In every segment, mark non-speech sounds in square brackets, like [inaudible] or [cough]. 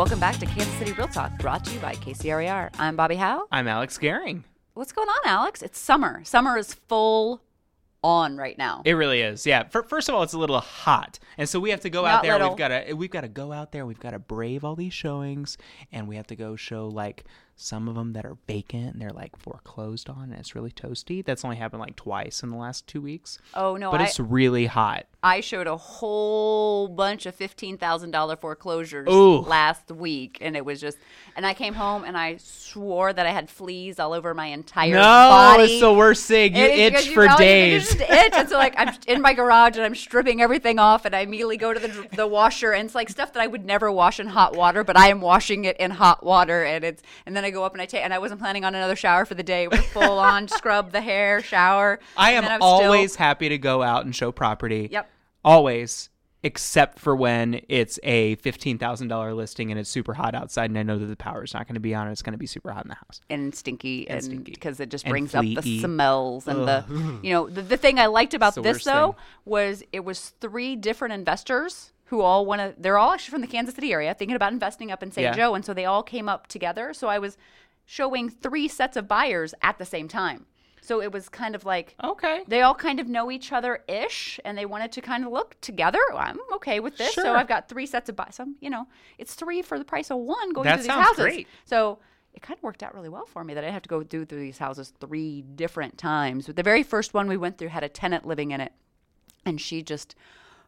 Welcome back to Kansas City Real Talk, brought to you by KCRAR. I'm Bobbi Howe. I'm Alex Gehring. What's going on, Alex? It's summer. Summer is full on right now. It really is. Yeah. First of all, it's a little hot, and so we have to go Not out there. little. We've got to we've got to go out there. We've got to brave all these showings, and we have to go show like some of them that are vacant and they're like foreclosed on, and it's really toasty. That's only happened like twice in the last two weeks. Oh no, but I, it's really hot. I showed a whole bunch of fifteen thousand dollar foreclosures Ooh. last week, and it was just. And I came home and I swore that I had fleas all over my entire No, body. it's the worst thing. You It itch you for know, you days. just itch. And so like I'm [laughs] in my garage and I'm stripping everything off, and I immediately go to the the washer, and it's like stuff that I would never wash in hot water, but I am washing it in hot water, and it's and then I go up and I take, and I wasn't planning on another shower for the day. Was full on [laughs] scrub the hair, shower. I am I'm still- always happy to go out and show property. Yep. Always, except for when it's a fifteen thousand dollar listing and it's super hot outside, and I know that the power is not going to be on. and It's going to be super hot in the house. and stinky and stinky. because it just brings up the smells and the you know the, the thing i liked about this though thing. was it was three different investors who all want to they're all actually from the kansas city area thinking about investing up in st Yeah. joe and so they all came up together so i was showing three sets of buyers at the same time so it was kind of like Okay. they all kind of know each other ish and they wanted to kind of look together i'm okay with this so i've got three sets of buyers some you know it's three for the price of one going That through these houses great. so it kind of worked out really well for me that I have to go do through these houses three different times. But the very first one we went through had a tenant living in it, and she just,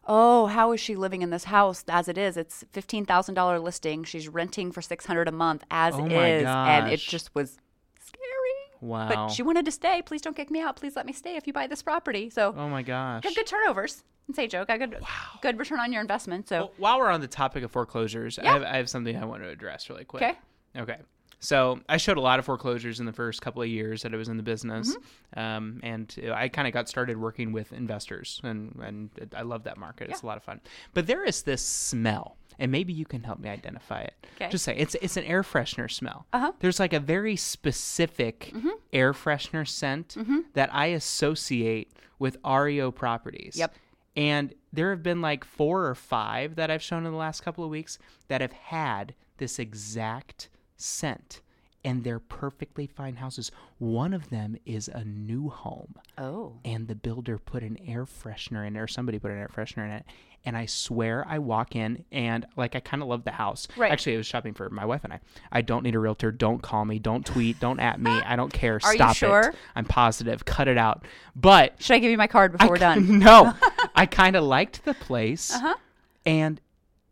oh, how is she living in this house as it is? It's fifteen thousand dollar listing. She's renting for six hundred a month as Oh is, and it just was scary. Wow. But she wanted to stay. Please don't kick me out. Please let me stay if you buy this property. So oh my gosh. got good turnovers. And say Joe, got good, good return on your investment. So Well, while we're on the topic of foreclosures, I, Yeah. have, I have something I want to address really quick. okay, Okay. So I showed a lot of foreclosures in the first couple of years that I was in the business, Mm-hmm. um, and I kind of got started working with investors, and and I love that market. It's a lot of fun. But there is this smell, and maybe you can help me identify it. Okay. Just say it's it's an air freshener smell. Uh-huh. Mm-hmm. There's like a very specific air freshener scent that I associate with REO properties. Yep. And there have been like four or five that I've shown in the last couple of weeks that have had this exact scent. And they're perfectly fine houses. One of them is a new home. oh, And the builder put an air freshener in it, or somebody put an air freshener in it. And I swear I walk in and like I kind of love the house. Right. Actually, I was shopping for my wife and I. I don't need a realtor. Don't call me. Don't tweet. Don't at me. [laughs] I don't care. Are you Stop sure? it. I'm positive. Cut it out. But should I give you my card before we're done? no, [laughs] I kind of liked the place. Uh-huh. And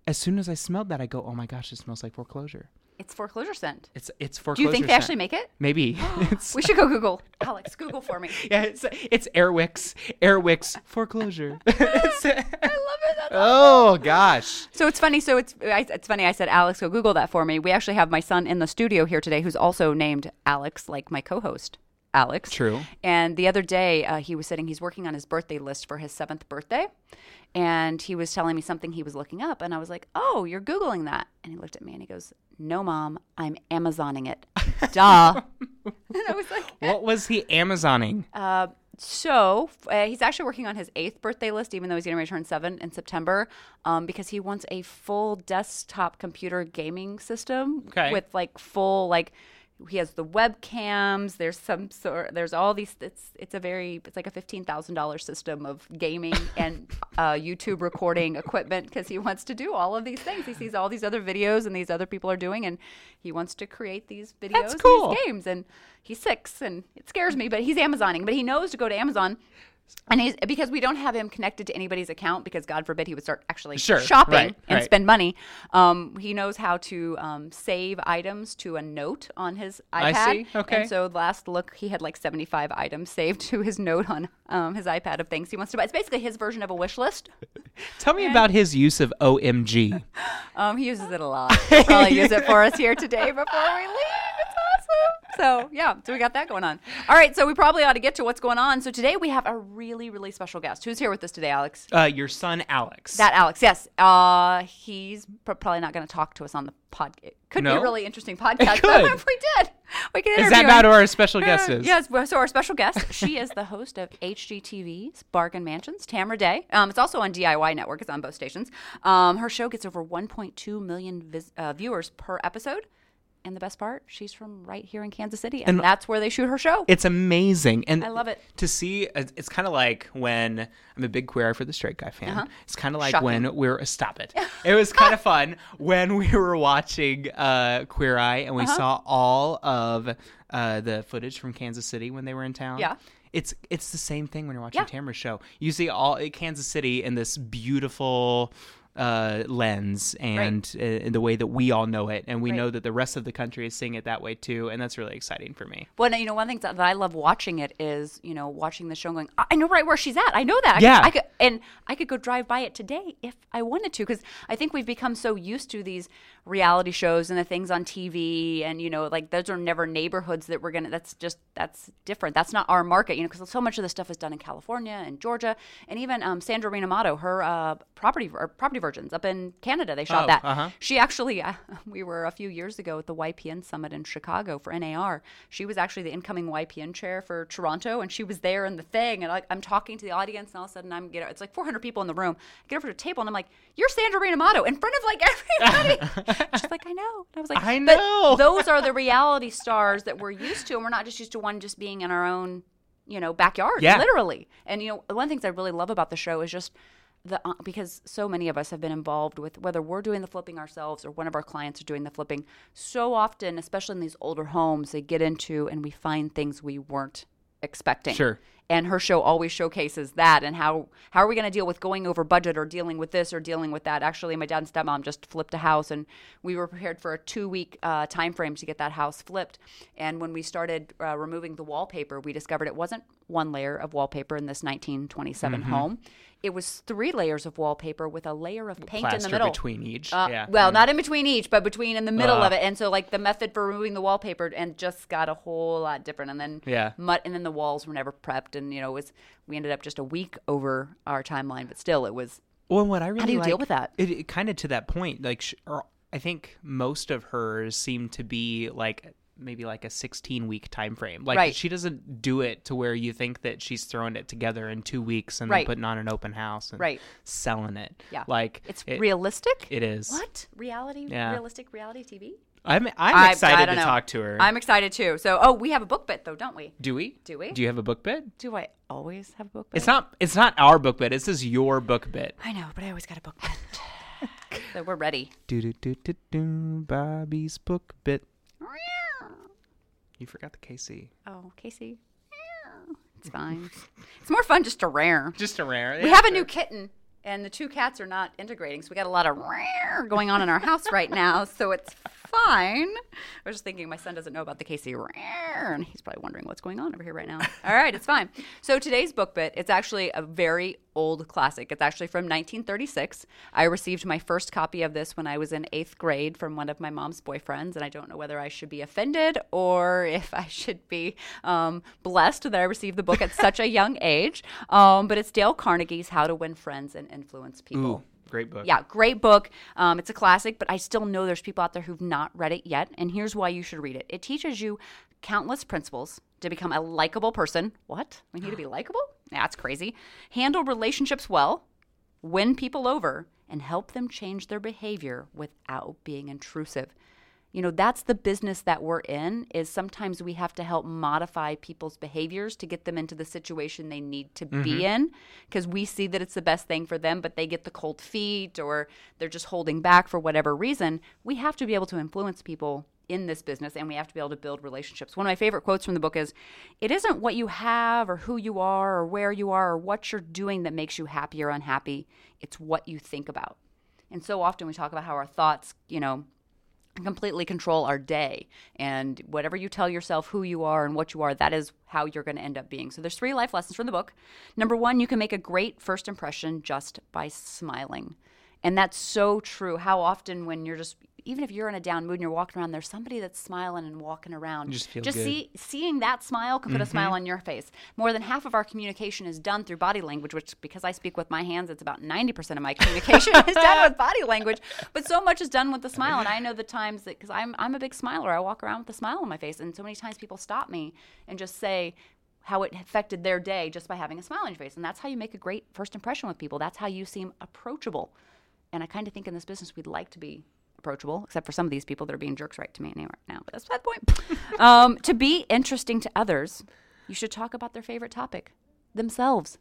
as soon as I smelled that, I go, "Oh my gosh, it smells like foreclosure." It's foreclosure scent. It's it's foreclosure. Do you think they actually make it? Maybe. [gasps] We should go Google. Alex, Google for me. [laughs] yeah, it's it's Air Wick's, Airwix foreclosure. [laughs] I love it. [laughs] That's oh gosh. So it's funny. So it's I, it's funny. I said, Alex, go Google that for me. We actually have my son in the studio here today, who's also named Alex, like my co-host, Alex. True. And the other day, uh, he was sitting. He's working on his birthday list for his seventh birthday, and he was telling me something he was looking up, and I was like, "Oh, you're googling that?" And he looked at me and he goes, "No, mom, I'm Amazoning it." [laughs] Duh. and I was like, What was he Amazoning? Uh, so uh, he's actually working on his eighth birthday list, even though he's going to return seven in September, um, because he wants a full desktop computer gaming system Okay. with like full like. He has the webcams. There's some sort. There's all these. It's it's a very. It's like a fifteen thousand dollars system of gaming [laughs] and uh, YouTube recording equipment because he wants to do all of these things. He sees all these other videos and these other people are doing, and he wants to create these videos, That's and cool. these games. And he's six, and it scares me, but he's Amazoning. But he knows to go to Amazon. And he's because we don't have him connected to anybody's account because God forbid he would start actually Sure, shopping right, and right. spend money. Um, he knows how to um, save items to a note on his iPad. I see, okay. And so last look, he had like seventy five items saved to his note on um, his iPad of things he wants to buy. It's basically his version of a wish list. Tell me about his use of OMG. [laughs] Um, he uses it a lot. [laughs] He'll probably use it for us here today before we leave. So yeah, so we got that going on. All right, so we probably ought to get to what's going on. So today we have a really, really special guest. Who's here with us today, Alex? Uh, your son Alex. That Alex, yes. Uh, he's pr- probably not going to talk to us on the pod. It could be a really interesting podcast. could. But [laughs] if we did, we could is that who our special guest [laughs] is? Yes, so our special guest, she is the host of HGTV's Bargain Mansions, Tamara Day. Um, it's also on DIY Network. It's on both stations. Um, her show gets over 1.2 million vis- uh, viewers per episode. And the best part, she's from right here in Kansas City, and, And- that's where they shoot her show. It's amazing, and I love it. To see, it's it's kind of like when I'm a big Queer Eye for the Straight Guy fan. Uh-huh. It's kind of like Shocking. when we're stop it. [laughs] It was kind of fun when we were watching uh, Queer Eye and we Uh-huh. saw all of uh, the footage from Kansas City when they were in town. Yeah. It's it's the same thing when you're watching Yeah. Tamara's show. You see all Kansas City in this beautiful uh, lens and uh, the way that we all know it, and we Right. know that the rest of the country is seeing it that way too, and that's really exciting for me. Well, you know, one thing that, I love watching it is, you know, watching the show and going, I I know right where she's at. I know that. I Yeah. Could, I could, and I could go drive by it today if I wanted to, because I think we've become so used to these reality shows and the things on TV, and you know, like those are never neighborhoods that we're gonna. That's just that's different. That's not our market, you know, because so much of this stuff is done in California and Georgia, and even um, Sandra Rinomato, her uh, property or property virgins up in Canada, they shot Oh, that. uh-huh. She actually, uh, [laughs] we were a few years ago at the YPN summit in Chicago for NAR. She was actually the incoming YPN chair for Toronto, and she was there in the thing. And I, I'm talking to the audience, and all of a sudden, I'm get it's like 400 people in the room. I get over to the table, and I'm like, "You're Sandra Rinomato in front of like [laughs] everybody." [laughs] She's like, "I know." And I was like, I "But know." those are the reality stars that we're used to, and we're not just used to one just being in our own." You know, backyard, Yeah. literally. And you know, one of the things I really love about the show is just the uh, because so many of us have been involved with whether we're doing the flipping ourselves or one of our clients are doing the flipping so often especially in these older homes they get into and we find things we weren't expecting. Sure. and her show always showcases that and how how are we going to deal with going over budget or dealing with this or dealing with that? Actually my dad and stepmom just flipped a house and we were prepared for a two week uh, time frame to get that house flipped. And when we started uh, removing the wallpaper we discovered it wasn't one layer of wallpaper in this 1927 Mm-hmm. home it was three layers of wallpaper with a layer of paint in the middle between each. uh, yeah. Well, not in between each, but between in the middle of Uh. it. And so, like the method for removing the wallpaper, and just got a whole lot different. And then, Yeah. mud, and then the walls were never prepped, and you know, it was we ended up just a week over our timeline, but still, it was Well, what I really how do you deal with that? It, it kind of to that point, like, sh- or I think most of hers seem to be like maybe like a 16 week time frame. Like Right. she doesn't do it to where you think that she's throwing it together in two weeks and Right. putting on an open house and Right. selling it. Yeah. like it's it- realistic. It is. What reality? Yeah. Realistic reality TV? I'm I'm I- I excited don't to know. talk to her. I'm excited too. So, oh, we have a book bit though, don't we? do we? Do we? Do you have a book bit? Do I always have a book bit? It's not. It's not our book bit. This is your book bit. I know, but I always got a book bit. [laughs] so we're ready. Do do do do do. Bobbi's book bit. You forgot the KC. Oh, Casey. It's fine. It's more fun just to rare. Just a rare. We have a new kitten, and the two cats are not integrating, so we got a lot of rare going on in our house right now. So it's fine. I was just thinking my son doesn't know about the Casey and he's probably wondering what's going on over here right now. [laughs] All right, it's fine. So today's book bit, it's actually a very old classic. It's actually from 1936. I received my first copy of this when I was in eighth grade from one of my mom's boyfriends, and I don't know whether I should be offended or [laughs] if I should be um, blessed that I received the book at such a [laughs] young age. Um, but it's Dale Carnegie's How to Win Friends and Influence People. Ooh, great book. Yeah, great book. Um, it's a classic, but I still know there's people out there who've not read it yet. And here's why you should read it it teaches you countless principles to become a likable person. What? We need to be [gasps] likable? That's crazy. Handle relationships well, win people over, and help them change their behavior without being intrusive. You know, that's the business that we're in is sometimes we have to help modify people's behaviors to get them into the situation they need to be mm-hmm. in because we see that it's the best thing for them but they get the cold feet or they're just holding back for whatever reason. We have to be able to influence people in this business and we have to be able to build relationships. One of my favorite quotes from the book is it isn't what you have or who you are or where you are or what you're doing that makes you happy or unhappy. It's what you think about. And so often we talk about how our thoughts, you know, completely control our day. And whatever you tell yourself who you are and what you are that is how you're going to end up being. So there's three life lessons from the book. Number one you can make a great first impression just by smiling. And that's so true. How often when you're just even if you're in a down mood and you're walking around, there's somebody that's smiling and walking around. You just feel just good. see seeing that smile can put a smile mm-hmm. on your face. More than half of our communication is done through body language, which because I speak with my hands, it's about 90% of my [laughs] communication is done with body language. But so much is done with the smile, and I know the times that because I'm I'm a big smiler, I walk around with a smile on my face, and so many times people stop me and just say how it affected their day just by having a smile on your face, and that's how you make a great first impression with people. That's how you seem approachable. And I kind of think in this business we'd like to be approachable, except for some of these people that are being jerks right to me right now. But that's that point. [laughs] um, to be interesting to others, you should talk about their favorite topic, themselves.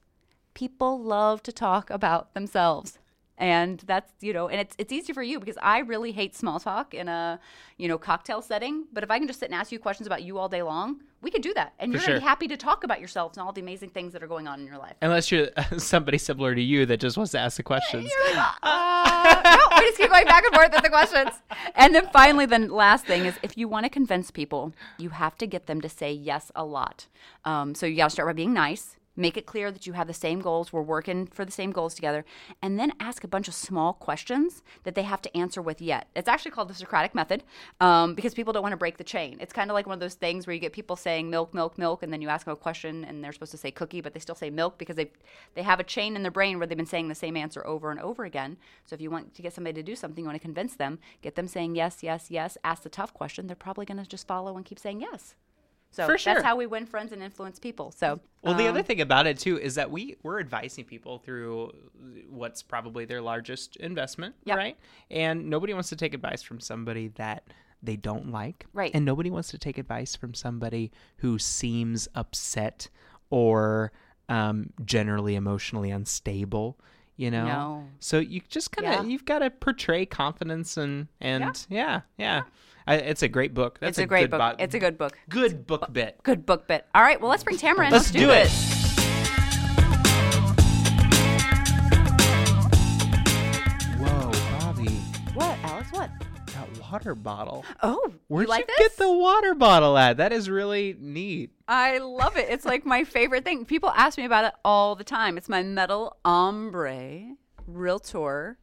People love to talk about themselves. And that's, you know, and it's it's easy for you because I really hate small talk in a, you know, cocktail setting. But if I can just sit and ask you questions about you all day long, we could do that. And you're gonna be happy to talk about yourselves and all the amazing things that are going on in your life. Unless you're [laughs] somebody similar to you that just wants to ask the questions. Like, uh, no, we just keep going back and forth with the questions. And then finally, the last thing is if you want to convince people, you have to get them to say yes a lot. Um, so you got to start by being nice. Make it clear that you have the same goals. We're working for the same goals together. And then ask a bunch of small questions that they have to answer with yet. It's actually called the Socratic method um, because people don't want to break the chain. It's kind of like one of those things where you get people saying milk, milk, milk, and then you ask them a question and they're supposed to say cookie, but they still say milk because they they have a chain in their brain where they've been saying the same answer over and over again. So if you want to get somebody to do something, you want to convince them, get them saying yes, yes, yes, ask the tough question. They're probably going to just follow and keep saying yes. So For sure. that's how we win friends and influence people. So Well, the um, other thing about it too is that we we're advising people through what's probably their largest investment, Yep. right? And nobody wants to take advice from somebody that they don't like, Right. And nobody wants to take advice from somebody who seems upset or um, generally emotionally unstable. You know, No. so you just kind of Yeah. you've got to portray confidence and and yeah, yeah. I, it's a great book. That's it's a, great good book. bo- it's a good book. good book bit. Good book bit. All right, well let's bring Tamara in. Let's do, do it. this. Whoa, Bobbi. What, Alex? What? That water bottle. Oh, Where'd you like you get the water bottle at? That is really neat. I love it. It's like my favorite thing. People ask me about it all the time. It's my metal ombre realtor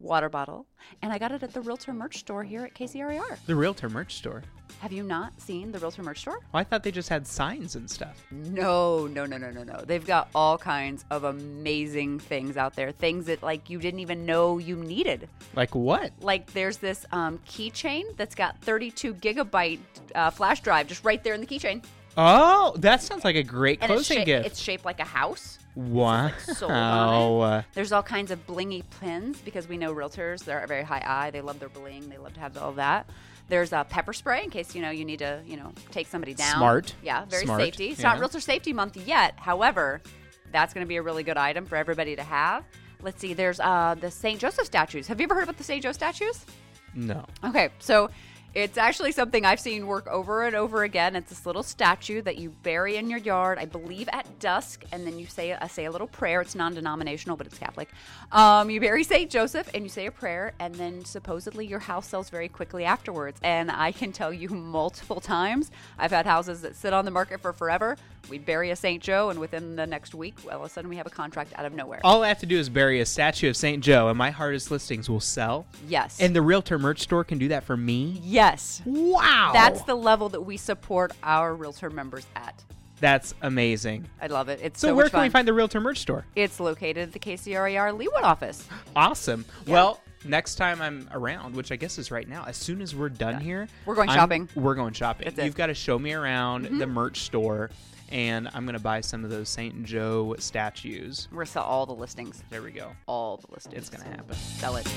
water bottle, and I got it at the realtor merch store here at KCRAR. The Realtor merch store. Have you not seen the realtor merch store? Oh, I thought they just had signs and stuff. No, no, no, no, no, no. They've got all kinds of amazing things out there. Things that like you didn't even know you needed. Like what? Like there's this um, keychain that's got 32 gigabyte uh, flash drive just right there in the keychain, Oh, that sounds like a great and it's, closing sha- gift. it's shaped like a house. wow. [laughs] Uh, There's all kinds of blingy pins because we know realtors. They're a very high eye. They love their bling. They love to have all that. There's a pepper spray in case you know you need to you know take somebody down. Smart. Yeah, very Smart. safety. It's not realtor safety month yet. However, that's going to be a really good item for everybody to have. Let's see. There's uh, the St. Joseph statues. Have you ever heard about the St. Joe statues? no. Okay, so it's actually something I've seen work over and over again. It's this little statue that you bury in your yard, I believe at dusk, and then you say I say a little prayer. It's non-denominational, but it's Catholic. Um, you bury Saint Joseph and you say a prayer, and then supposedly your house sells very quickly afterwards. And I can tell you [laughs] multiple times, I've had houses that sit on the market for forever. We bury a Saint Joe, and within the next week, all of a sudden we have a contract out of nowhere. All I have to do is bury a statue of St. Joe, and my hardest listings will sell. yes. And the Realtor merch store can do that for me. yes. Wow. That's the level that we support our realtor members at. That's amazing. I love it. It's So, so, where can we find the Realtor merch store? It's located at the KCRAR Leawood office. Awesome. Well, next time I'm around, which I guess is right now, as soon as we're done here, We're going I'm- shopping. We're going shopping. Mm-hmm. You've got to show me around the merch store, and I'm going to buy some of those St. Joe statues. We're gonna sell all the listings. There we go. All the listings. It's going to happen. Sell it.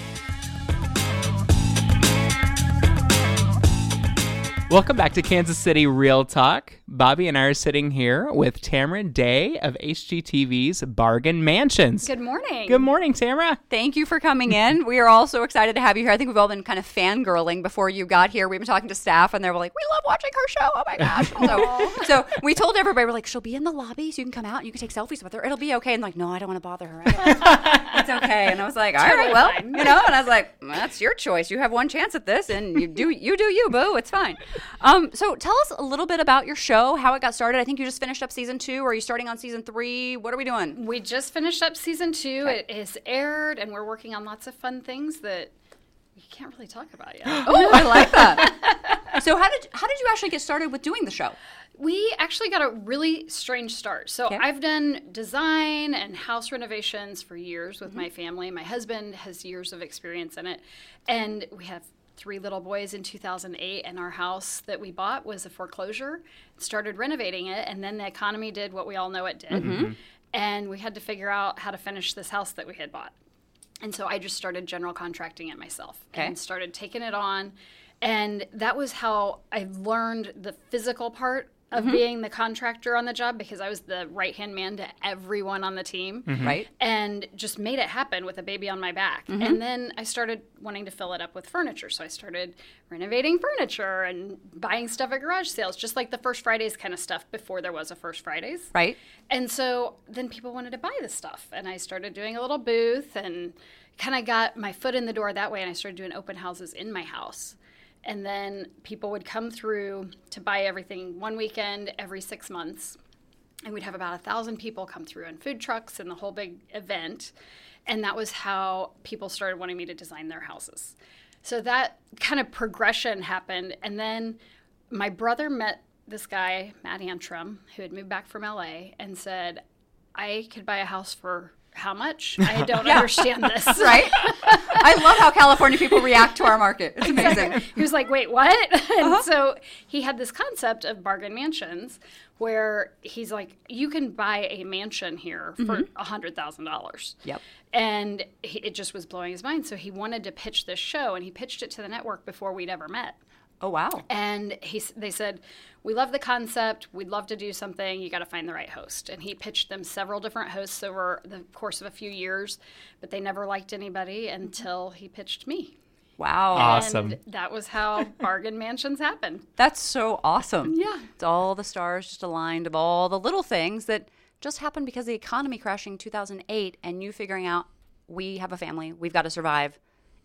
Welcome back to Kansas City Real Talk. Bobbi and I are sitting here with Tamara Day of HGTV's Bargain Mansions. Good morning. Good morning, Tamara. Thank you for coming in. We are all so excited to have you here. I think we've all been kind of fangirling before you got here. We've been talking to staff, and they were like, "We love watching her show. Oh my gosh!" [laughs] so, so we told everybody, "We're like, she'll be in the lobby, so you can come out and you can take selfies with her. It'll be okay." And like, no, I don't want to bother her. It's okay. And I was like, "All right, well, you know." And I was like, "That's your choice. You have one chance at this, and you do you do you, boo. It's fine." Um, so tell us a little bit about your show, how it got started. I think you just finished up season two. Are you starting on season three? What are we doing? We just finished up season two. It is aired, and we're working on lots of fun things that we can't really talk about yet. [gasps] Oh, I like that. [laughs] so how did how did you actually get started with doing the show? We actually got a really strange start. So Okay. I've done design and house renovations for years Mm-hmm. with my family. My husband has years of experience in it, and we have three little boys in 2008 and our house that we bought was a foreclosure started renovating it and then the economy did what we all know it did Mm-hmm. and we had to figure out how to finish this house that we had bought and so I just started general contracting it myself Okay. and started taking it on. And that was how I learned the physical part of Mm-hmm. being the contractor on the job because I was the right hand man to everyone on the team Right? and just made it happen with a baby on my back. And then I started wanting to fill it up with furniture. So I started renovating furniture and buying stuff at garage sales, just like the First Fridays kind of stuff before there was a First Fridays. Right? And so then people wanted to buy this stuff. And I started doing a little booth and kind of got my foot in the door that way. And I started doing open houses in my house. And then people would come through to buy everything one weekend every six months. And we'd have about a thousand people come through in food trucks and the whole big event. And that was how people started wanting me to design their houses. So that kind of progression happened. And then my brother met this guy, Matt Antrim, who had moved back from LA and said, I could buy a house for how much? [laughs] I don't understand this. [laughs] Right? [laughs] I love how California people react to our market. It's amazing. he was like, wait, what? And so he had this concept of bargain mansions where he's like, you can buy a mansion here for a $100,000. Mm-hmm. Yep. And he, it just was blowing his mind. So he wanted to pitch this show and he pitched it to the network before we'd ever met. Oh wow. And he, they said, We love the concept. We'd love to do something. You got to find the right host. And he pitched them several different hosts over the course of a few years, but they never liked anybody until he pitched me. Wow. Awesome. And that was how [laughs] Bargain Mansions happened. That's so awesome. Yeah. It's all the stars just aligned of all the little things that just happened because of the economy crashing 2008 and you figuring out we have a family, we've got to survive,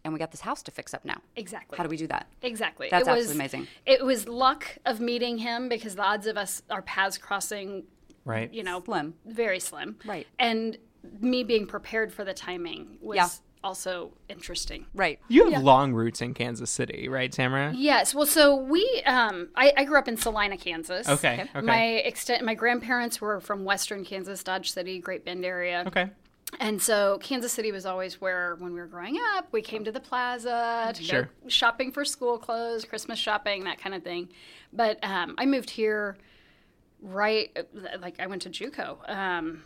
and we got this house to fix up now. Exactly. How do we do that? Exactly. That's it was, absolutely amazing. It was luck of meeting him because the odds of us, our paths crossing, Right. you know, Slim. very slim. Right. And me being prepared for the timing was Yeah. also interesting. Right. You have long roots in Kansas City, right, Tamara? Yes. Well, so we, um, I, I grew up in Salina, Kansas. Okay. Okay. My extent, my grandparents were from Western Kansas, Dodge City, Great Bend area. okay. And so Kansas City was always where, when we were growing up, we came to the plaza to Sure. go shopping for school clothes, Christmas shopping, that kind of thing. But um, I moved here right, like I went to JUCO um,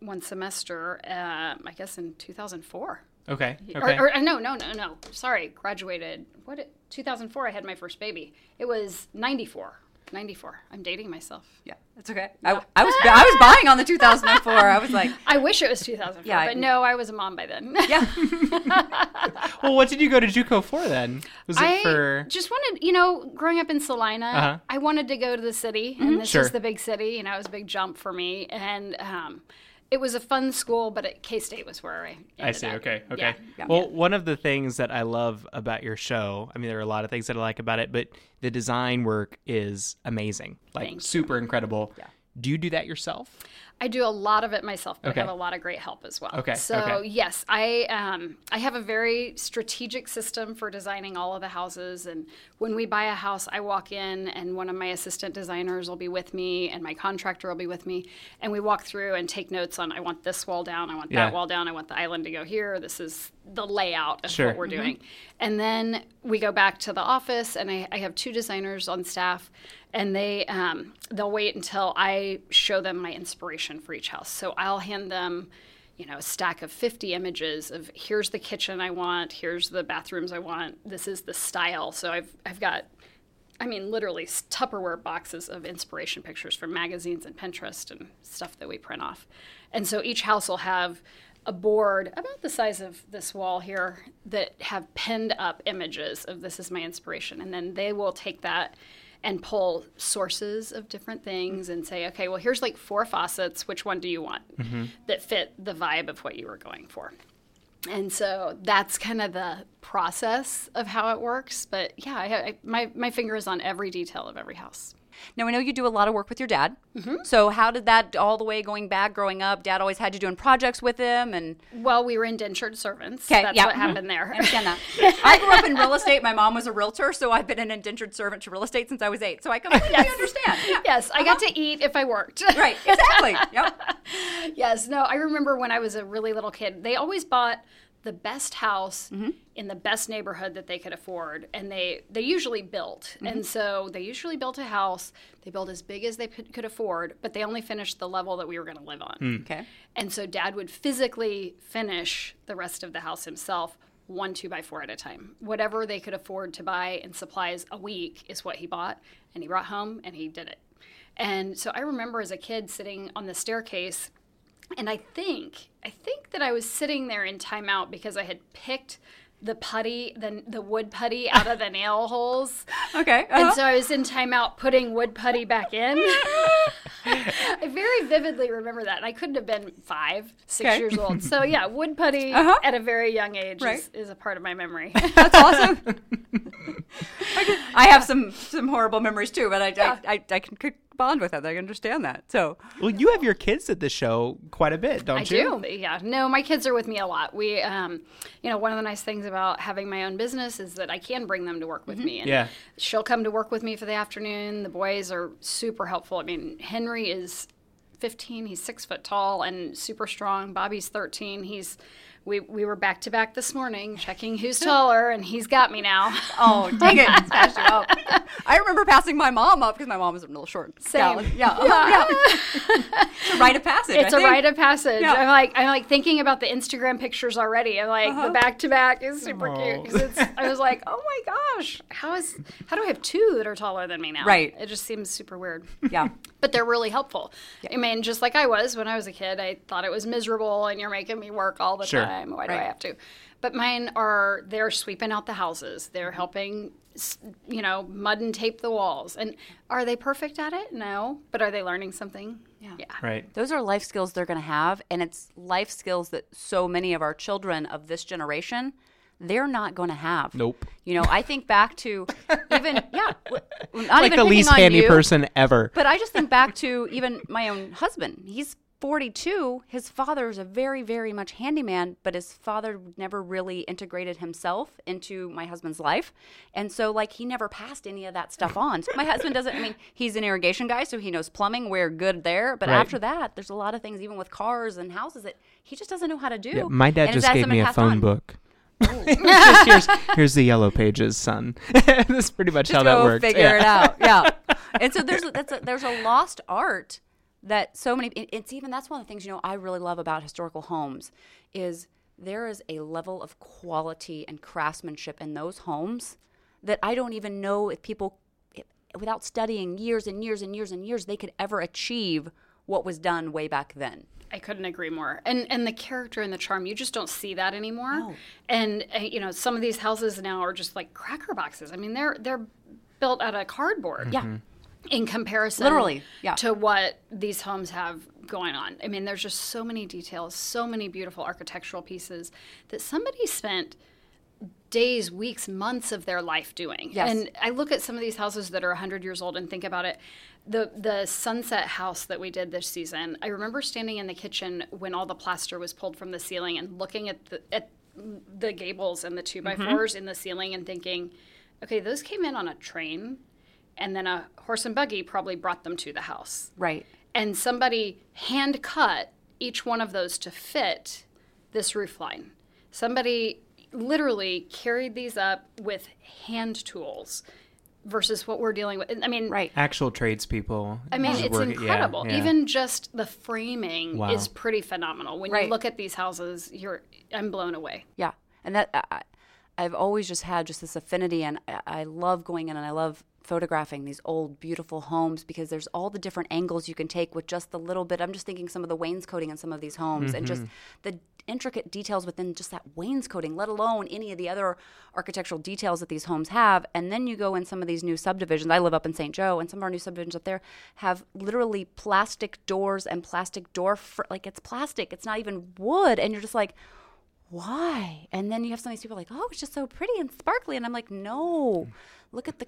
one semester, um, I guess in 2004. Okay. Or, Okay. or, uh, no, no, no, no. Sorry, graduated. What? 2004. I had my first baby. It was 94. 94. I'm dating myself. Yeah, that's okay. I, I was I was buying on the 2004. I was like, [laughs] I wish it was 2004, Yeah, I- but no, I was a mom by then. yeah, [laughs] [laughs] well, what did you go to JUCO for then? Was it I for? just wanted, you know, growing up in Salina, Uh-huh. I wanted to go to the city, and this Sure. is the big city. You know, it was a big jump for me, and um, it was a fun school. But K State was where I. I see. up. Okay. Okay. Yeah. Yeah. Well, one of the things that I love about your show, I mean, there are a lot of things that I like about it, but the design work is amazing, like Thank you. super incredible. Yeah. Do you do that yourself? I do a lot of it myself, but Okay. I have a lot of great help as well. Okay, So okay. yes, I um, I have a very strategic system for designing all of the houses. And when we buy a house, I walk in, and one of my assistant designers will be with me, and my contractor will be with me, and we walk through and take notes on. I want this wall down. I want Yeah. that wall down. I want the island to go here. This is the layout of Sure. what we're doing. And then we go back to the office, and I, I have two designers on staff, and they um, they'll wait until I show them my inspiration for each house. So I'll hand them, you know, a stack of 50 images of here's the kitchen I want, here's the bathrooms I want, this is the style. So I've I've got I mean, literally Tupperware boxes of inspiration pictures from magazines and Pinterest and stuff that we print off. And so each house will have a board about the size of this wall here that have pinned up images of this is my inspiration. And then they will take that and pull sources of different things and say, okay, well, here's like four faucets. Which one do you want mm-hmm. that fit the vibe of what you were going for? And so that's kind of the process of how it works. But yeah, I, I, my, my finger is on every detail of every house. Now I know you do a lot of work with your dad. Mm-hmm. So how did that all the way going back, growing up? Dad always had you doing projects with him, and Well, we were indentured servants. 'Kay, That's yeah. what happened there. I. [laughs] I grew up in real estate. My mom was a realtor, so I've been an indentured servant to real estate since I was eight. So I completely understand. Yeah. yes, I got to eat if I worked. Right. Exactly. [laughs] Yep. yes, no, I remember when I was a really little kid, they always bought the best house Mm-hmm. in the best neighborhood that they could afford and they they usually built Mm-hmm. and so they usually built a house they built as big as they could could afford but they only finished the level that we were going to live on Okay. and so dad would physically finish the rest of the house himself one two by four at a time whatever they could afford to buy in supplies a week is what he bought and he brought home and he did it and so i remember as a kid sitting on the staircase and I think I think that I was sitting there in timeout because I had picked the putty, the the wood putty out of the [laughs] nail holes. Okay. And uh-huh. so I was in timeout putting wood putty back in. [laughs] I very vividly remember that. And I couldn't have been five, six Okay. years old. So yeah, wood putty Uh-huh. at a very young age Right. is, is a part of my memory. [laughs] That's awesome. I have some some horrible memories too, but I Yeah. I, I, I can could bond with that. I understand that. So Well, you have your kids at the show quite a bit, don't I you? do. Yeah. No, my kids are with me a lot. We, um, you know, one of the nice things about having my own business is that I can bring them to work with me. And Yeah. She'll come to work with me for the afternoon. The boys are super helpful. I mean, Henry is 15. He's six foot tall and super strong. Bobby's 13. He's we, we were back to back this morning checking who's taller, and he's got me now. [laughs] Oh, dang it. [laughs] It's you up. I remember passing my mom up because my mom was a little short. Same. gal. Yeah. uh-huh, [laughs] yeah. it's a rite of passage. It's I a think. rite of passage. Yeah. I'm like I'm like thinking about the Instagram pictures already. I'm like Uh-huh. the back to back is super Oh. cute it's. I was like, oh my gosh, how is how do I have two that are taller than me now? Right. It just seems super weird. Yeah. But they're really helpful. I mean, just like I was when I was a kid, I thought it was miserable, and you're making me work all the Sure. time. Why do Right. I have to? But mine are they're sweeping out the houses. They're helping, you know, mud and tape the walls. And are they perfect at it? No. But are they learning something? Yeah. Yeah. Right. Those are life skills they're going to have, and it's life skills that so many of our children of this generation they're not going to have. Nope. You know, I think back to even [laughs] yeah, w- not Like even the least handy you, person ever. But I just think back to even my own husband. He's 42. His father is a very, very much handyman, but his father never really integrated himself into my husband's life. And so, like, he never passed any of that stuff on. So my husband doesn't, I mean, he's an irrigation guy, so he knows plumbing. We're good there. But Right. after that, there's a lot of things, even with cars and houses, that he just doesn't know how to do. Yeah, my dad And just gave me a phone on. book. Just [laughs] here's, here's the yellow pages, son. [laughs] That's pretty much how Just that go works. figure Yeah. it out. Yeah. [laughs] and so there's that's a, there's a lost art that so many it's even that's one of the things you know I really love about historical homes is there is a level of quality and craftsmanship in those homes that I don't even know if people without studying years and years and years and years they could ever achieve what was done way back then. I couldn't agree more. And and the character and the charm, you just don't see that anymore. And uh, you know, some of these houses now are just like cracker boxes. I mean, they're they're built out of cardboard. Yeah. In comparison, Literally, yeah. to what these homes have going on. I mean, there's just so many details, so many beautiful architectural pieces that somebody spent days, weeks, months of their life doing. Yes. And I look at some of these houses that are 100 years old and think about it. The the sunset house that we did this season, I remember standing in the kitchen when all the plaster was pulled from the ceiling and looking at the at the gables and the 2 by mm-hmm. 4s in the ceiling and thinking, okay, those came in on a train and then a horse and buggy probably brought them to the house Right. and somebody hand cut each one of those to fit this roof line. Somebody literally carried these up with hand tools versus what we're dealing with. I mean, Right. Actual tradespeople. I mean, it's work- yeah, incredible. yeah. Even just the framing Wow. is pretty phenomenal. When Right. you look at these houses, you're I'm blown away. Yeah, and that I, I've always just had just this affinity, and I, I love going in and I love photographing these old beautiful homes because there's all the different angles you can take with just the little bit. I'm just thinking some of the wainscoting in some of these homes, and just mm-hmm. the intricate details within just that wainscoting, let alone any of the other architectural details that these homes have. And then you go in some of these new subdivisions. I live up in St. Joe, and some of our new subdivisions up there have literally plastic doors and plastic door fr- like it's plastic. It's not even wood, and you're just like why? And then you have some of these people like, oh, it's just so pretty and sparkly, and I'm like, no, look at the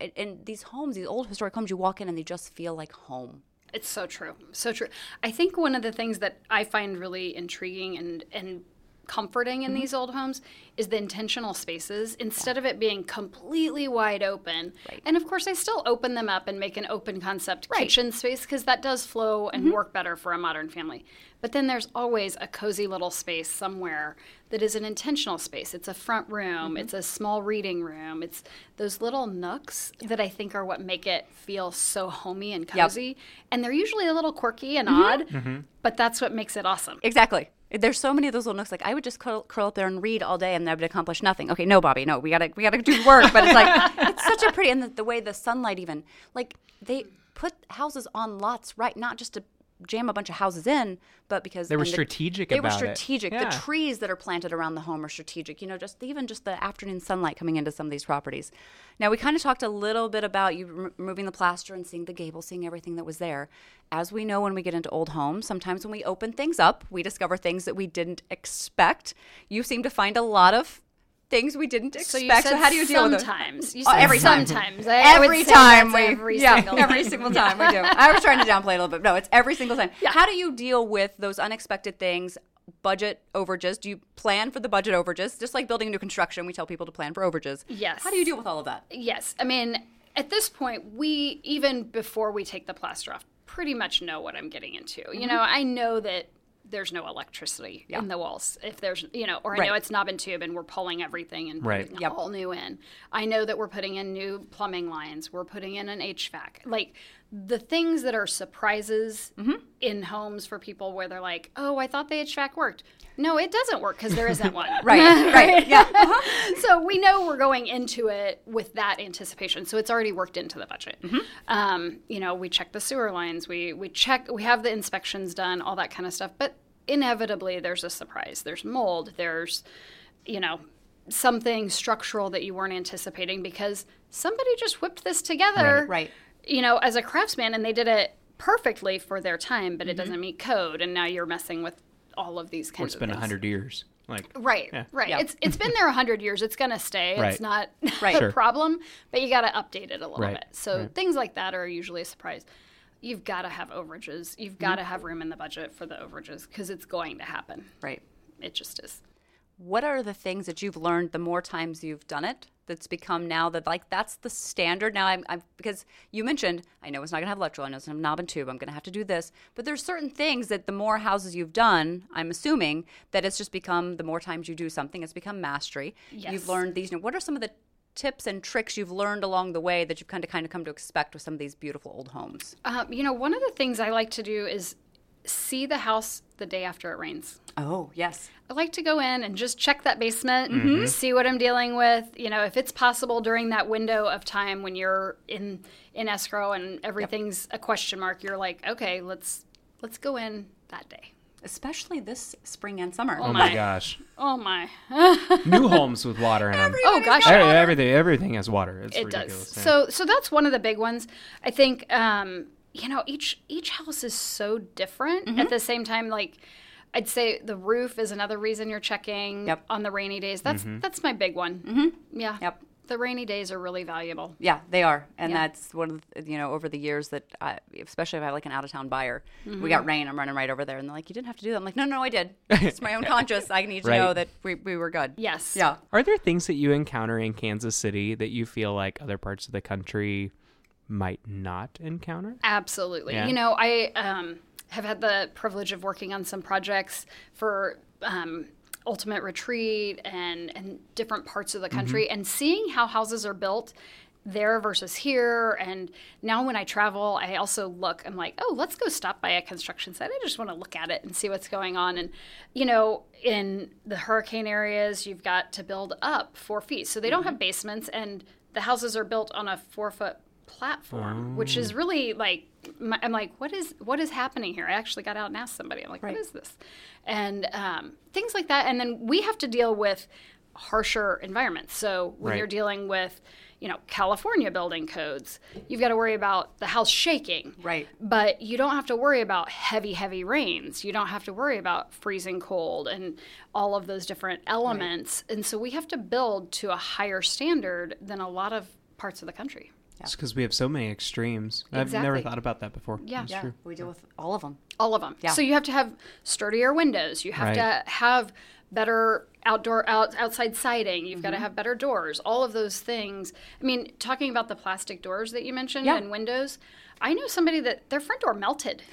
and- and these homes, these old historic homes, you walk in and they just feel like home. It's so true. So true. I think one of the things that I find really intriguing and and comforting in mm-hmm. these old homes is the intentional spaces instead of it being completely wide open. Right. And of course, I still open them up and make an open concept Right. kitchen space because that does flow and mm-hmm. work better for a modern family. But then there's always a cozy little space somewhere that is an intentional space. It's a front room, mm-hmm. it's a small reading room. It's those little nooks that I think are what make it feel so homey and cozy. And they're usually a little quirky and mm-hmm. odd, mm-hmm. but that's what makes it awesome. Exactly. There's so many of those little nooks. Like I would just curl, curl up there and read all day, and I would accomplish nothing. Okay, no, Bobbi, no, we gotta we gotta do work. But it's like [laughs] it's such a pretty and the, the way the sunlight even like they put houses on lots right, not just to jam a bunch of houses in, but because They were the- strategic They about were it. strategic. Yeah. The trees that are planted around the home are strategic. You know, just even just the afternoon sunlight coming into some of these properties. Now we kind of talked a little bit about you removing the plaster and seeing the gable, seeing everything that was there. As we know, when we get into old homes, sometimes when we open things up, we discover things that we didn't expect. You seem to find a lot of things we didn't expect. So you said how do you deal with it? sometimes. You Oh, every time. sometimes. I- I every say time we, every yeah, single every time. single time we do. I was trying to downplay it a little bit. No, it's every single time. How do you deal with those unexpected things? Budget overages. Do you plan for the budget overages? Just like building new construction, we tell people to plan for overages. Yes. How do you deal with all of that? Yes. I mean, at this point, we, even before we take the plaster off, pretty much know what I'm getting into. Mm-hmm. You know, I know that there's no electricity in the walls. If there's, you know, or I know it's knob and tube and we're pulling everything and Right. putting Yep. all new in. I know that we're putting in new plumbing lines. We're putting in an HVAC. Like the things that are surprises Mm-hmm. in homes for people where they're like, oh, I thought the HVAC worked. No, it doesn't work because there isn't one. [laughs] Right, right, yeah. [laughs] Uh-huh. so we know we're going into it with that anticipation. So it's already worked into the budget. Mm-hmm. Um, you know, we check the sewer lines, we we check, we have the inspections done, all that kind of stuff. But inevitably, there's a surprise. There's mold. There's, you know, something structural that you weren't anticipating because somebody just whipped this together. Right, right. You know, as a craftsman, and they did it perfectly for their time, but it Mm-hmm. doesn't meet code, and now you're messing with all of these Or kinds it's of been a hundred years. Like Right, Yeah. right. Yeah. It's it's been there a hundred years. It's gonna stay. Right. It's not Right. [laughs] a Sure. problem, but you got to update it a little Right, bit. So things like that are usually a surprise. You've got to have overages. You've got Mm-hmm. to have room in the budget for the overages because it's going to happen. Right. It just is. What are the things that you've learned the more times you've done it that's become now that like that's the standard? Now I'm, I'm because you mentioned I know it's not gonna have electrical I know it's gonna have knob and tube I'm gonna have to do this but there's certain things that the more houses you've done I'm assuming that it's just become the more times you do something it's become mastery. Yes. you've learned these what are some of the tips and tricks you've learned along the way that you've kind of kind of come to expect with some of these beautiful old homes? Um, you know, one of the things I like to do is see the house the day after it rains. oh yes I like to go in and just check that basement, Mm-hmm. see what I'm dealing with. You know, if it's possible during that window of time when you're in in escrow and everything's a question mark, you're like, okay, let's let's go in that day. especially this spring and summer oh my. my gosh, Oh my! [laughs] new homes with water in them. oh gosh, Every- Everything, everything has water. It's it ridiculous. does. yeah. So so that's one of the big ones. I think um, you know each each house is so different. Mm-hmm. At the same time, like I'd say the roof is another reason you're checking Yep. on the rainy days. That's Mm-hmm. that's my big one. Mm-hmm. Yeah. Yep. The rainy days are really valuable. Yeah, they are, and Yeah. that's one of the, you know over the years that I, especially if I have like an out of town buyer, we Mm-hmm. got rain, I'm running right over there, and they're like, "You didn't have to do that." I'm like, "No, no, I did. [laughs] It's my own conscience. I need to know that we, we were good." Yes. Yeah. Are there things that you encounter in Kansas City that you feel like other parts of the country might not encounter? Absolutely. Yeah. You know, I um, have had the privilege of working on some projects for um, Ultimate Retreat and, and different parts of the country and seeing how houses are built there versus here. And now when I travel, I also look, I'm like, oh, let's go stop by a construction site. I just want to look at it and see what's going on. And, you know, in the hurricane areas, you've got to build up four feet. So they don't have basements and the houses are built on a four foot platform, which is really like my, I'm like, what is what is happening here? I actually got out and asked somebody. I'm like, Right. what is this? And um, things like that. And then we have to deal with harsher environments. So when Right. you're dealing with you know California building codes, you've got to worry about the house shaking. Right. But you don't have to worry about heavy, heavy rains. You don't have to worry about freezing cold and all of those different elements. And so we have to build to a higher standard than a lot of parts of the country. It's because we have so many extremes. I've never thought about that before. Yeah. That's Yeah, true. we deal with all of them. All of them. Yeah. So you have to have sturdier windows. You have Right. to have better outdoor out, outside siding. You've Mm-hmm. got to have better doors. All of those things. I mean, talking about the plastic doors that you mentioned Yeah. and windows, I know somebody that their front door melted. [gasps]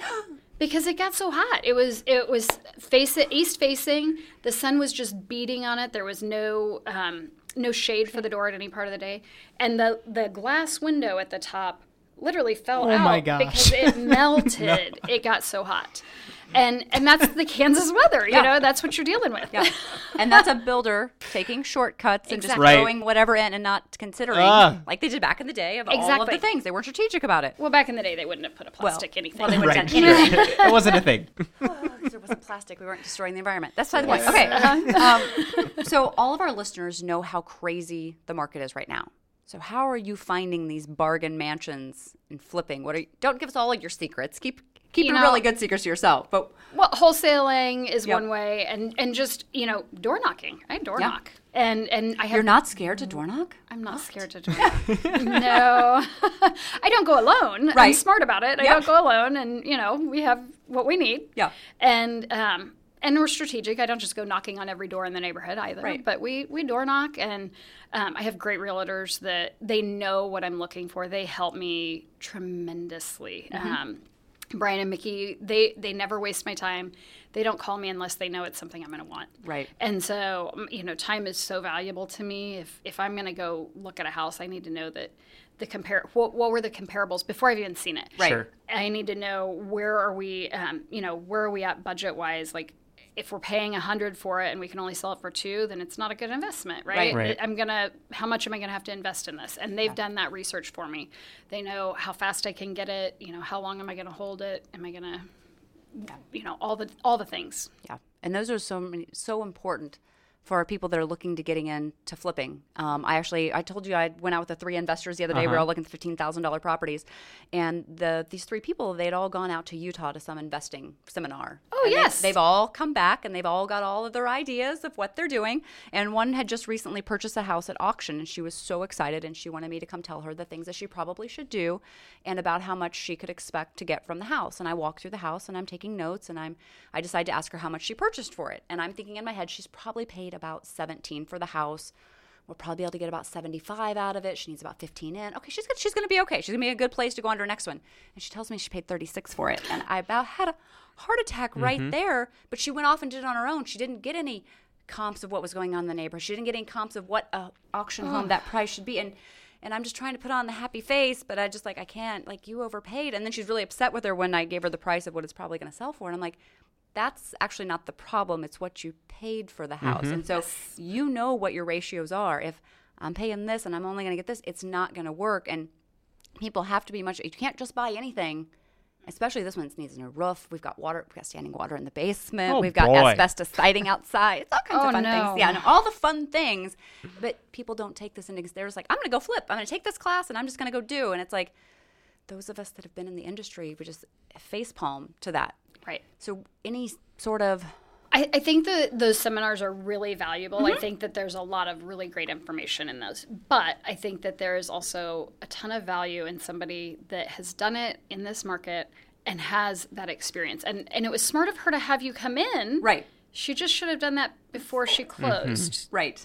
Because it got so hot, it was it was face east facing. The sun was just beating on it. There was no um, no shade for the door at any part of the day, and the the glass window at the top literally fell Oh out because it [laughs] melted. It got so hot. And and that's the [laughs] Kansas weather, you Yeah. know, that's what you're dealing with. Yeah. [laughs] and that's a builder taking shortcuts and just Exactly. Right. whatever in and not considering, Ah. like they did back in the day of all of Exactly. the things. They weren't strategic about it. Well, back in the day they wouldn't have put a plastic anything. well, they Right. have done anything. it wasn't a thing. Because there wasn't plastic. We weren't destroying the environment. That's beside the point. Okay. [laughs] Um, so all of our listeners know how crazy the market is right now. So how are you finding these bargain mansions and flipping? What are you, don't give us all of your secrets. Keep keep You know- really good secrets to yourself. But Well, wholesaling is Yep. one way, and and just you know door knocking. I door Yeah. knock, and and I have. you're not scared to door knock? I'm not scared to door knock. no, [laughs] I don't go alone. Right. I'm smart about it. I don't go alone, and you know we have what we need. Yeah. and um and we're strategic. I don't just go knocking on every door in the neighborhood either. Right. But we we door knock, and um, I have great realtors that they know what I'm looking for. They help me tremendously. Mm-hmm. Um, Brian and Mickey, they they never waste my time. They don't call me unless they know it's something I'm going to want. Right. And so, um, you know, time is so valuable to me. If if I'm going to go look at a house, I need to know that the compare what, what were the comparables before I've even seen it. Right. Sure. I need to know where are we, um, you know, where are we at budget wise? Like, if we're paying a hundred for it and we can only sell it for two, then it's not a good investment, right? Right. Right. I'm gonna, how much am I gonna have to invest in this? And they've done that research for me. They know how fast I can get it. You know, how long am I gonna hold it? Am I gonna, you know, all the all the things. Yeah, and those are so many, so important for people that are looking to getting into flipping. Um, I actually, I told you I went out with the three investors the other day. We were all looking at fifteen thousand dollar properties, and the these three people they'd all gone out to Utah to some investing seminar. Oh, And yes. they've all come back and they've all got all of their ideas of what they're doing. And one had just recently purchased a house at auction, and she was so excited, and she wanted me to come tell her the things that she probably should do, and about how much she could expect to get from the house. And I walk through the house, and I'm taking notes, and I'm I decide to ask her how much she purchased for it, and I'm thinking in my head she's probably paid about 17 for the house. We'll probably be able to get about 75 out of it. She needs about 15 in. Okay, she's good. She's going to be okay. She's going to be a good place to go on to her next one. And she tells me she paid 36 for it. And I about had a heart attack right mm-hmm. there. But she went off and did it on her own. She didn't get any comps of what was going on in the neighborhood. She didn't get any comps of what a auction home that price should be. And and I'm just trying to put on the happy face, but I just like I can't. Like you overpaid. And then she's really upset with her when I gave her the price of what it's probably going to sell for. And I'm like, that's actually not the problem. It's what you paid for the mm-hmm. house. And so you know what your ratios are. If I'm paying this and I'm only going to get this, it's not going to work. And people have to be much, you can't just buy anything. Especially this one needs a new roof. We've got water. We've got standing water in the basement. Oh, We've got boy. asbestos siding outside. It's all kinds Oh, of fun no. things. Yeah, no, all the fun things. But people don't take this into. They're just like, I'm going to go flip. I'm going to take this class and I'm just going to go do. And it's like, those of us that have been in the industry, we just face palm to that. Right. So any sort of I, I think that those seminars are really valuable. Mm-hmm. I think that there's a lot of really great information in those. But I think that there is also a ton of value in somebody that has done it in this market and has that experience. And and it was smart of her to have you come in. right, She just should have done that before she closed. right.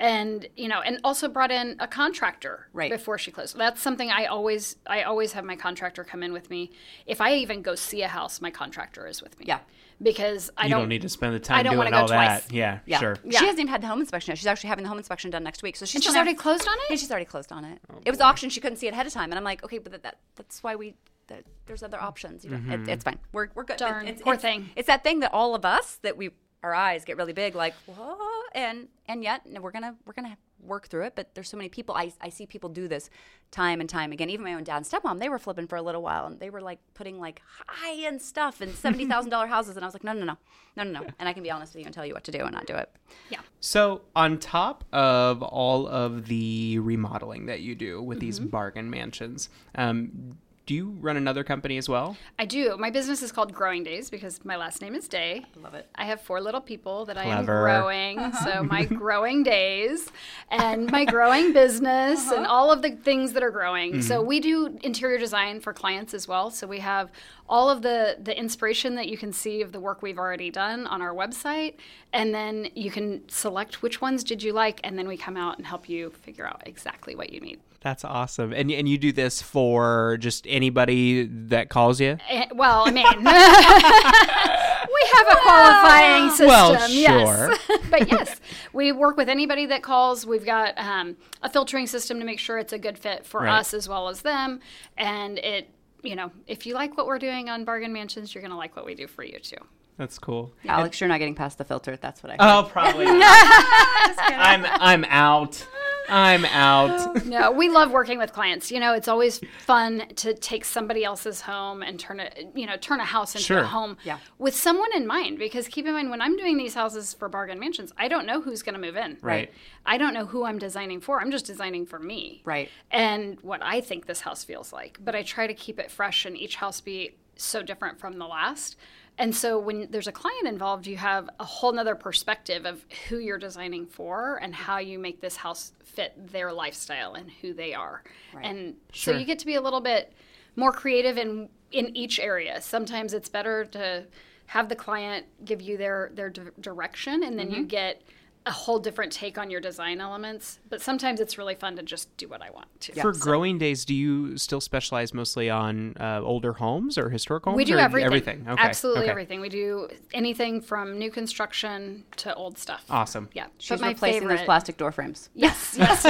And you know, and also brought in a contractor Right. before she closed. That's something I always I always have my contractor come in with me. If I even go see a house, my contractor is with me. Yeah. Because I You don't, don't need to spend the time I don't doing wanna go all that. twice. Yeah, Yeah. sure. Yeah. She hasn't even had the home inspection yet. She's actually having the home inspection done next week. So she's, And she's gonna- already closed on it? Yeah, she's already closed on it. Oh, it was auction. She couldn't see it ahead of time, and I'm like, okay, but that, that that's why we. That, there's other options. You know, it, mm-hmm. it's fine. We're we're good. Darn, it's, poor it's, thing. It's that thing that all of us that we our eyes get really big, like whoa, and and yet we're gonna we're gonna work through it. But there's so many people. I I see people do this time and time again. Even my own dad and stepmom, they were flipping for a little while, and they were like putting like high end stuff in [laughs] seventy thousand dollar houses, and I was like, no, no, no, no, no, no. And I can be honest with you and tell you what to do and not do it. Yeah. So, on top of all of the remodeling that you do with these Mm-hmm. bargain mansions, um, do you run another company as well? I do. My business is called Growing Days because my last name is Day. I love it. I have four little people that I am Clever. growing. [laughs] So my growing days and my growing [laughs] business and uh-huh. all of the things that are growing. So mm-hmm. we do interior design for clients as well. So we have all of the the inspiration that you can see of the work we've already done on our website and then you can select which ones did you like and then we come out and help you figure out exactly what you need. That's awesome. And and you do this for just anybody that calls you? Eh, well, I mean, [laughs] we have a qualifying system. Well, yes. [laughs] but yes, we work with anybody that calls. We've got um, a filtering system to make sure it's a good fit for Right. us as well as them. And it, you know, if you like what we're doing on Bargain Mansions, you're going to like what we do for you too. That's cool. Alex, you're not getting past the filter. That's what I. Oh, probably. [laughs] not. I'm I'm out. I'm out. Oh, no, we love working with clients. You know, it's always fun to take somebody else's home and turn it, you know, turn a house into Sure. a home Yeah. with someone in mind. Because keep in mind, when I'm doing these houses for bargain mansions, I don't know who's going to move in. Right. I don't know who I'm designing for. I'm just designing for me. Right. And what I think this house feels like. But I try to keep it fresh and each house be so different from the last. And so when there's a client involved, you have a whole nother perspective of who you're designing for and how you make this house fit their lifestyle and who they are. And so you get to be a little bit more creative in in each area. Sometimes it's better to have the client give you their their di- direction and then you mm-hmm. get a whole different take on your design elements. But sometimes it's really fun to just do what I want to. For growing days, do you still specialize mostly on uh, older homes or historic homes? We do everything. Everything. Okay. Absolutely okay. everything. We do anything from new construction to old stuff. Awesome. Yeah. She's but my replacing favorite, those plastic door frames. Yes, [laughs] yes.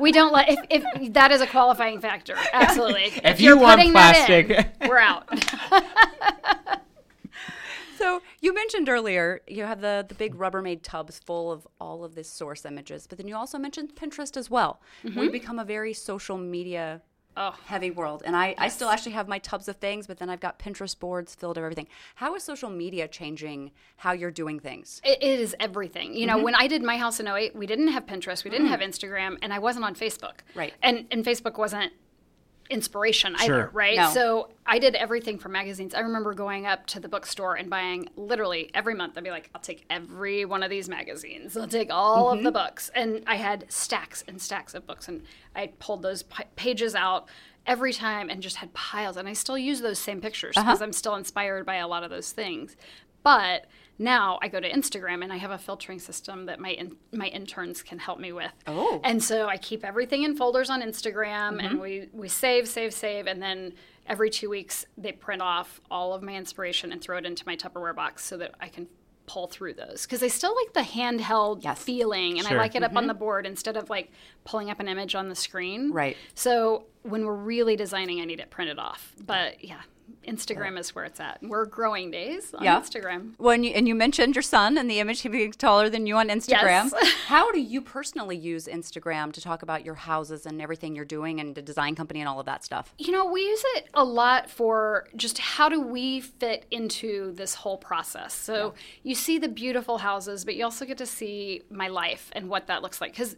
we don't let if, if that is a qualifying factor. Absolutely. If, you you're want putting that in, plastic. we're out. [laughs] [laughs] So you mentioned earlier you have the the big Rubbermaid tubs full of all of this source images, but then you also mentioned Pinterest as well. We've become a very social media Oh. heavy world, and I, I still actually have my tubs of things, but then I've got Pinterest boards filled of everything. How is social media changing how you're doing things? It, it is everything. You know, Mm-hmm. when I did my house in 08, we didn't have Pinterest, we didn't have Instagram, and I wasn't on Facebook. Mm. Right. And and Facebook wasn't inspiration either, Sure. right? No. So I did everything from magazines. I remember going up to the bookstore and buying literally every month. I'd be like, I'll take every one of these magazines. I'll take all of the Mm-hmm. books. And I had stacks and stacks of books, and I pulled those p- pages out every time and just had piles. And I still use those same pictures Uh-huh. because I'm still inspired by a lot of those things. But now I go to Instagram and I have a filtering system that my in, my interns can help me with. Oh. And so I keep everything in folders on Instagram Mm-hmm. and we we save save save and then every 2 weeks they print off all of my inspiration and throw it into my Tupperware box so that I can pull through those because I still like the handheld Yes. feeling and Sure. I like it up on the board instead of like pulling up an image on the screen. Right. So when we're really designing, I need it printed off. But yeah, Instagram is where it's at. We're growing days on Yeah. Instagram. When you, and you mentioned your son and the image him being taller than you on Instagram. Yes. [laughs] How do you personally use Instagram to talk about your houses and everything you're doing and the design company and all of that stuff? You know, we use it a lot for just how do we fit into this whole process. So you see the beautiful houses, but you also get to see my life and what that looks like because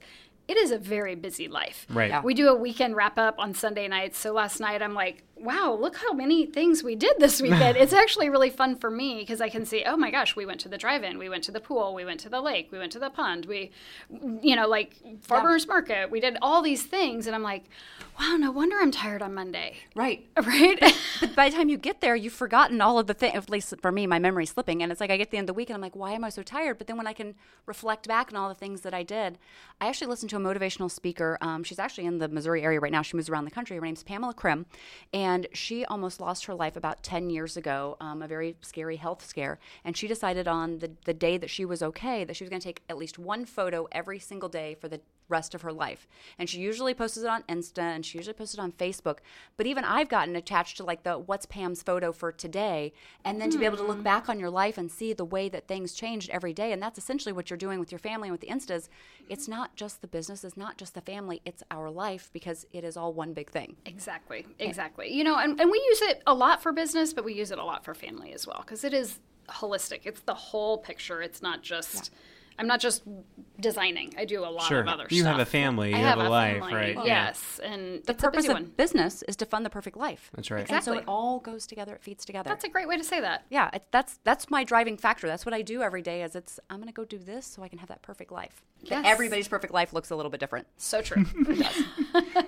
it is a very busy life. Right. Yeah. We do a weekend wrap up on Sunday nights. So last night I'm like, wow, look how many things we did this weekend. [laughs] it's actually really fun for me because I can see, oh my gosh, we went to the drive-in, we went to the pool, we went to the lake, we went to the pond, we, you know, like farmers market, we did all these things, and I'm like, wow, no wonder I'm tired on Monday, Right. [laughs] right? But by the time you get there, you've forgotten all of the things. At least for me, my memory's slipping, and it's like I get the end of the week, and I'm like, why am I so tired? But then when I can reflect back on all the things that I did, I actually listened to a motivational speaker. Um, she's actually in the Missouri area right now. She moves around the country. Her name's Pamela Krim, and she almost lost her life about 10 years ago, um, a very scary health scare. And she decided on the, the day that she was okay that she was going to take at least one photo every single day for the rest of her life. And she usually posts it on Insta and she usually posts it on Facebook. But even I've gotten attached to like the what's Pam's photo for today and then to be able to look mm. back on your life and see the way that things changed every day. And that's essentially what you're doing with your family and with the Instas. It's mm-hmm. not just the business, it's not just the family, it's our life because it is all one big thing. exactly, exactly. You know, and, and we use it a lot for business, but we use it a lot for family as well because it is holistic. It's the whole picture. It's not just I'm not just designing. I do a lot Sure. of other You stuff. You have a family. You I have, have a life, family, right? Yeah. Yes, and The purpose of one. business is to fund the perfect life. That's right. Exactly. And so it all goes together. It feeds together. That's a great way to say that. yeah, it, that's that's my driving factor. That's what I do every day. Is it's I'm gonna go do this so I can have that perfect life. But Yes. Everybody's perfect life looks a little bit different. So true. [laughs]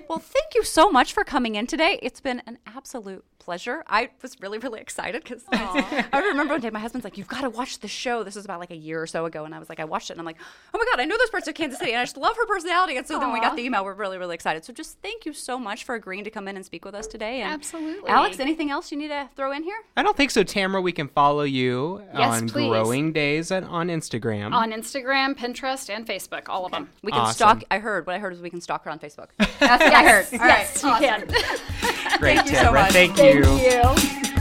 Well, thank you so much for coming in today. It's been an absolute pleasure. I was really, really excited because [laughs] I remember one day my husband's like, "You've got to watch the show." This was about like a year or so ago, and I was like, I watched it, and I'm like, "Oh my god, I know those parts of Kansas City, and I just love her personality." And so then we got the email. We're really, really excited. So just thank you so much for agreeing to come in and speak with us today. And Absolutely. Alex. Anything else you need to throw in here? I don't think so, Tamara. We can follow you Yes, on please. Growing Days at, on Instagram. on Instagram, Pinterest, and Facebook, all of them. We can Awesome. stalk. I heard what I heard was we can stalk her on Facebook. That's what I heard. [laughs] All right. Yes, you can. Great, [laughs] thank you so much. Thank Thank you. you.